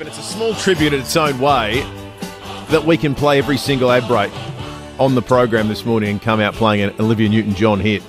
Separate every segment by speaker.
Speaker 1: But it's a small tribute in its own way that we can play every single ad break on the program this morning and come out playing an Olivia Newton John hit.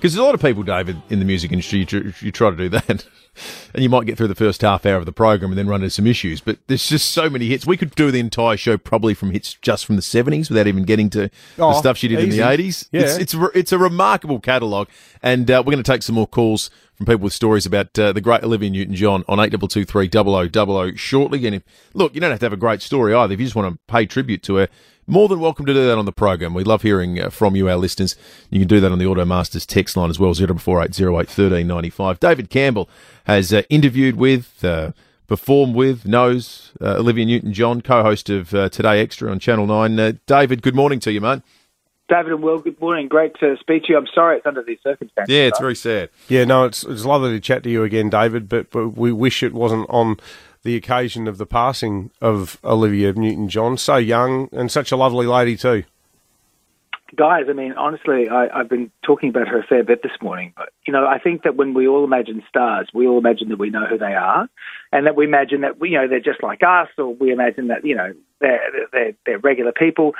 Speaker 1: Because there's a lot of people, David, in the music industry, you, you try to do that. and you might get through the first half hour of the program and then run into some issues. But there's just so many hits. We could do the entire show probably from hits just from the 70s without even getting to
Speaker 2: Oh,
Speaker 1: the stuff she did
Speaker 2: easy.
Speaker 1: in the 80s.
Speaker 2: Yeah.
Speaker 1: It's, it's, a it's a remarkable catalogue. And uh, we're going to take some more calls from people with stories about uh, the great Olivia Newton John on 8223 shortly. And if, look, you don't have to have a great story either. If you just want to pay tribute to her, more than welcome to do that on the program. We love hearing uh, from you, our listeners. You can do that on the Automasters text line as well, 0448081395. David Campbell has uh, interviewed with, uh, performed with, knows uh, Olivia Newton John, co host of uh, Today Extra on Channel 9. Uh, David, good morning to you, mate.
Speaker 3: David and Will, good morning. Great to speak to you. I'm sorry it's under these circumstances.
Speaker 1: Yeah, it's very sad.
Speaker 2: Yeah, no, it's it's lovely to chat to you again, David. But but we wish it wasn't on the occasion of the passing of Olivia Newton-John. So young and such a lovely lady too.
Speaker 3: Guys, I mean, honestly, I, I've been talking about her a fair bit this morning. But, you know, I think that when we all imagine stars, we all imagine that we know who they are and that we imagine that, you know, they're just like us or we imagine that, you know, they're, they're, they're regular people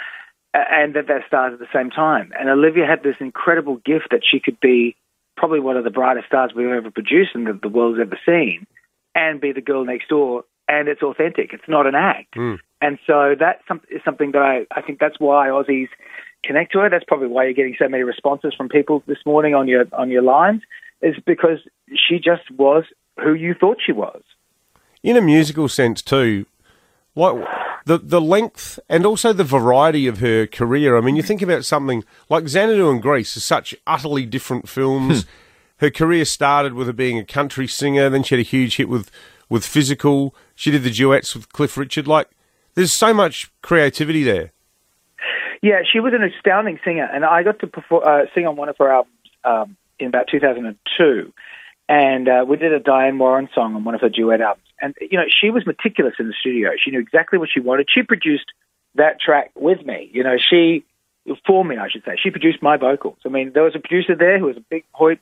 Speaker 3: and that they're stars at the same time. And Olivia had this incredible gift that she could be probably one of the brightest stars we've ever produced and that the world's ever seen and be the girl next door. And it's authentic. It's not an act. Hmm. And so that's some, is something that I, I think that's why Aussies connect to her. That's probably why you're getting so many responses from people this morning on your on your lines, is because she just was who you thought she was.
Speaker 2: In a musical sense too, like the the length and also the variety of her career. I mean, you think about something like Xanadu and Grease are such utterly different films. her career started with her being a country singer, then she had a huge hit with with Physical. She did the duets with Cliff Richard. Like, there's so much creativity there.
Speaker 3: Yeah, she was an astounding singer, and I got to perform, uh, sing on one of her albums um, in about 2002. And uh, we did a Diane Warren song on one of her duet albums. And, you know, she was meticulous in the studio. She knew exactly what she wanted. She produced that track with me. You know, she, for me, I should say. She produced my vocals. I mean, there was a producer there who was a big Hoyt,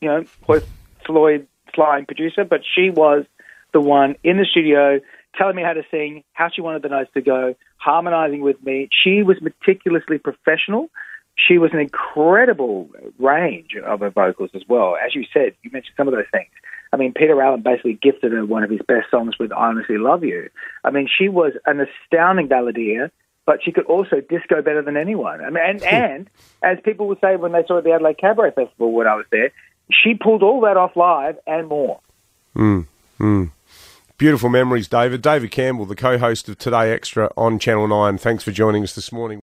Speaker 3: you know, Hoyt Floyd flying producer, but she was the one in the studio telling me how to sing, how she wanted the notes to go, harmonizing with me. She was meticulously professional. She was an incredible range of her vocals as well. As you said, you mentioned some of those things. I mean, Peter Allen basically gifted her one of his best songs with I Honestly Love You. I mean, she was an astounding balladeer, but she could also disco better than anyone. I mean, and, hmm. and as people would say when they saw the Adelaide Cabaret Festival when I was there, she pulled all that off live and more. Hmm, hmm.
Speaker 2: Beautiful memories, David. David Campbell, the co host of Today Extra on Channel 9. Thanks for joining us this morning.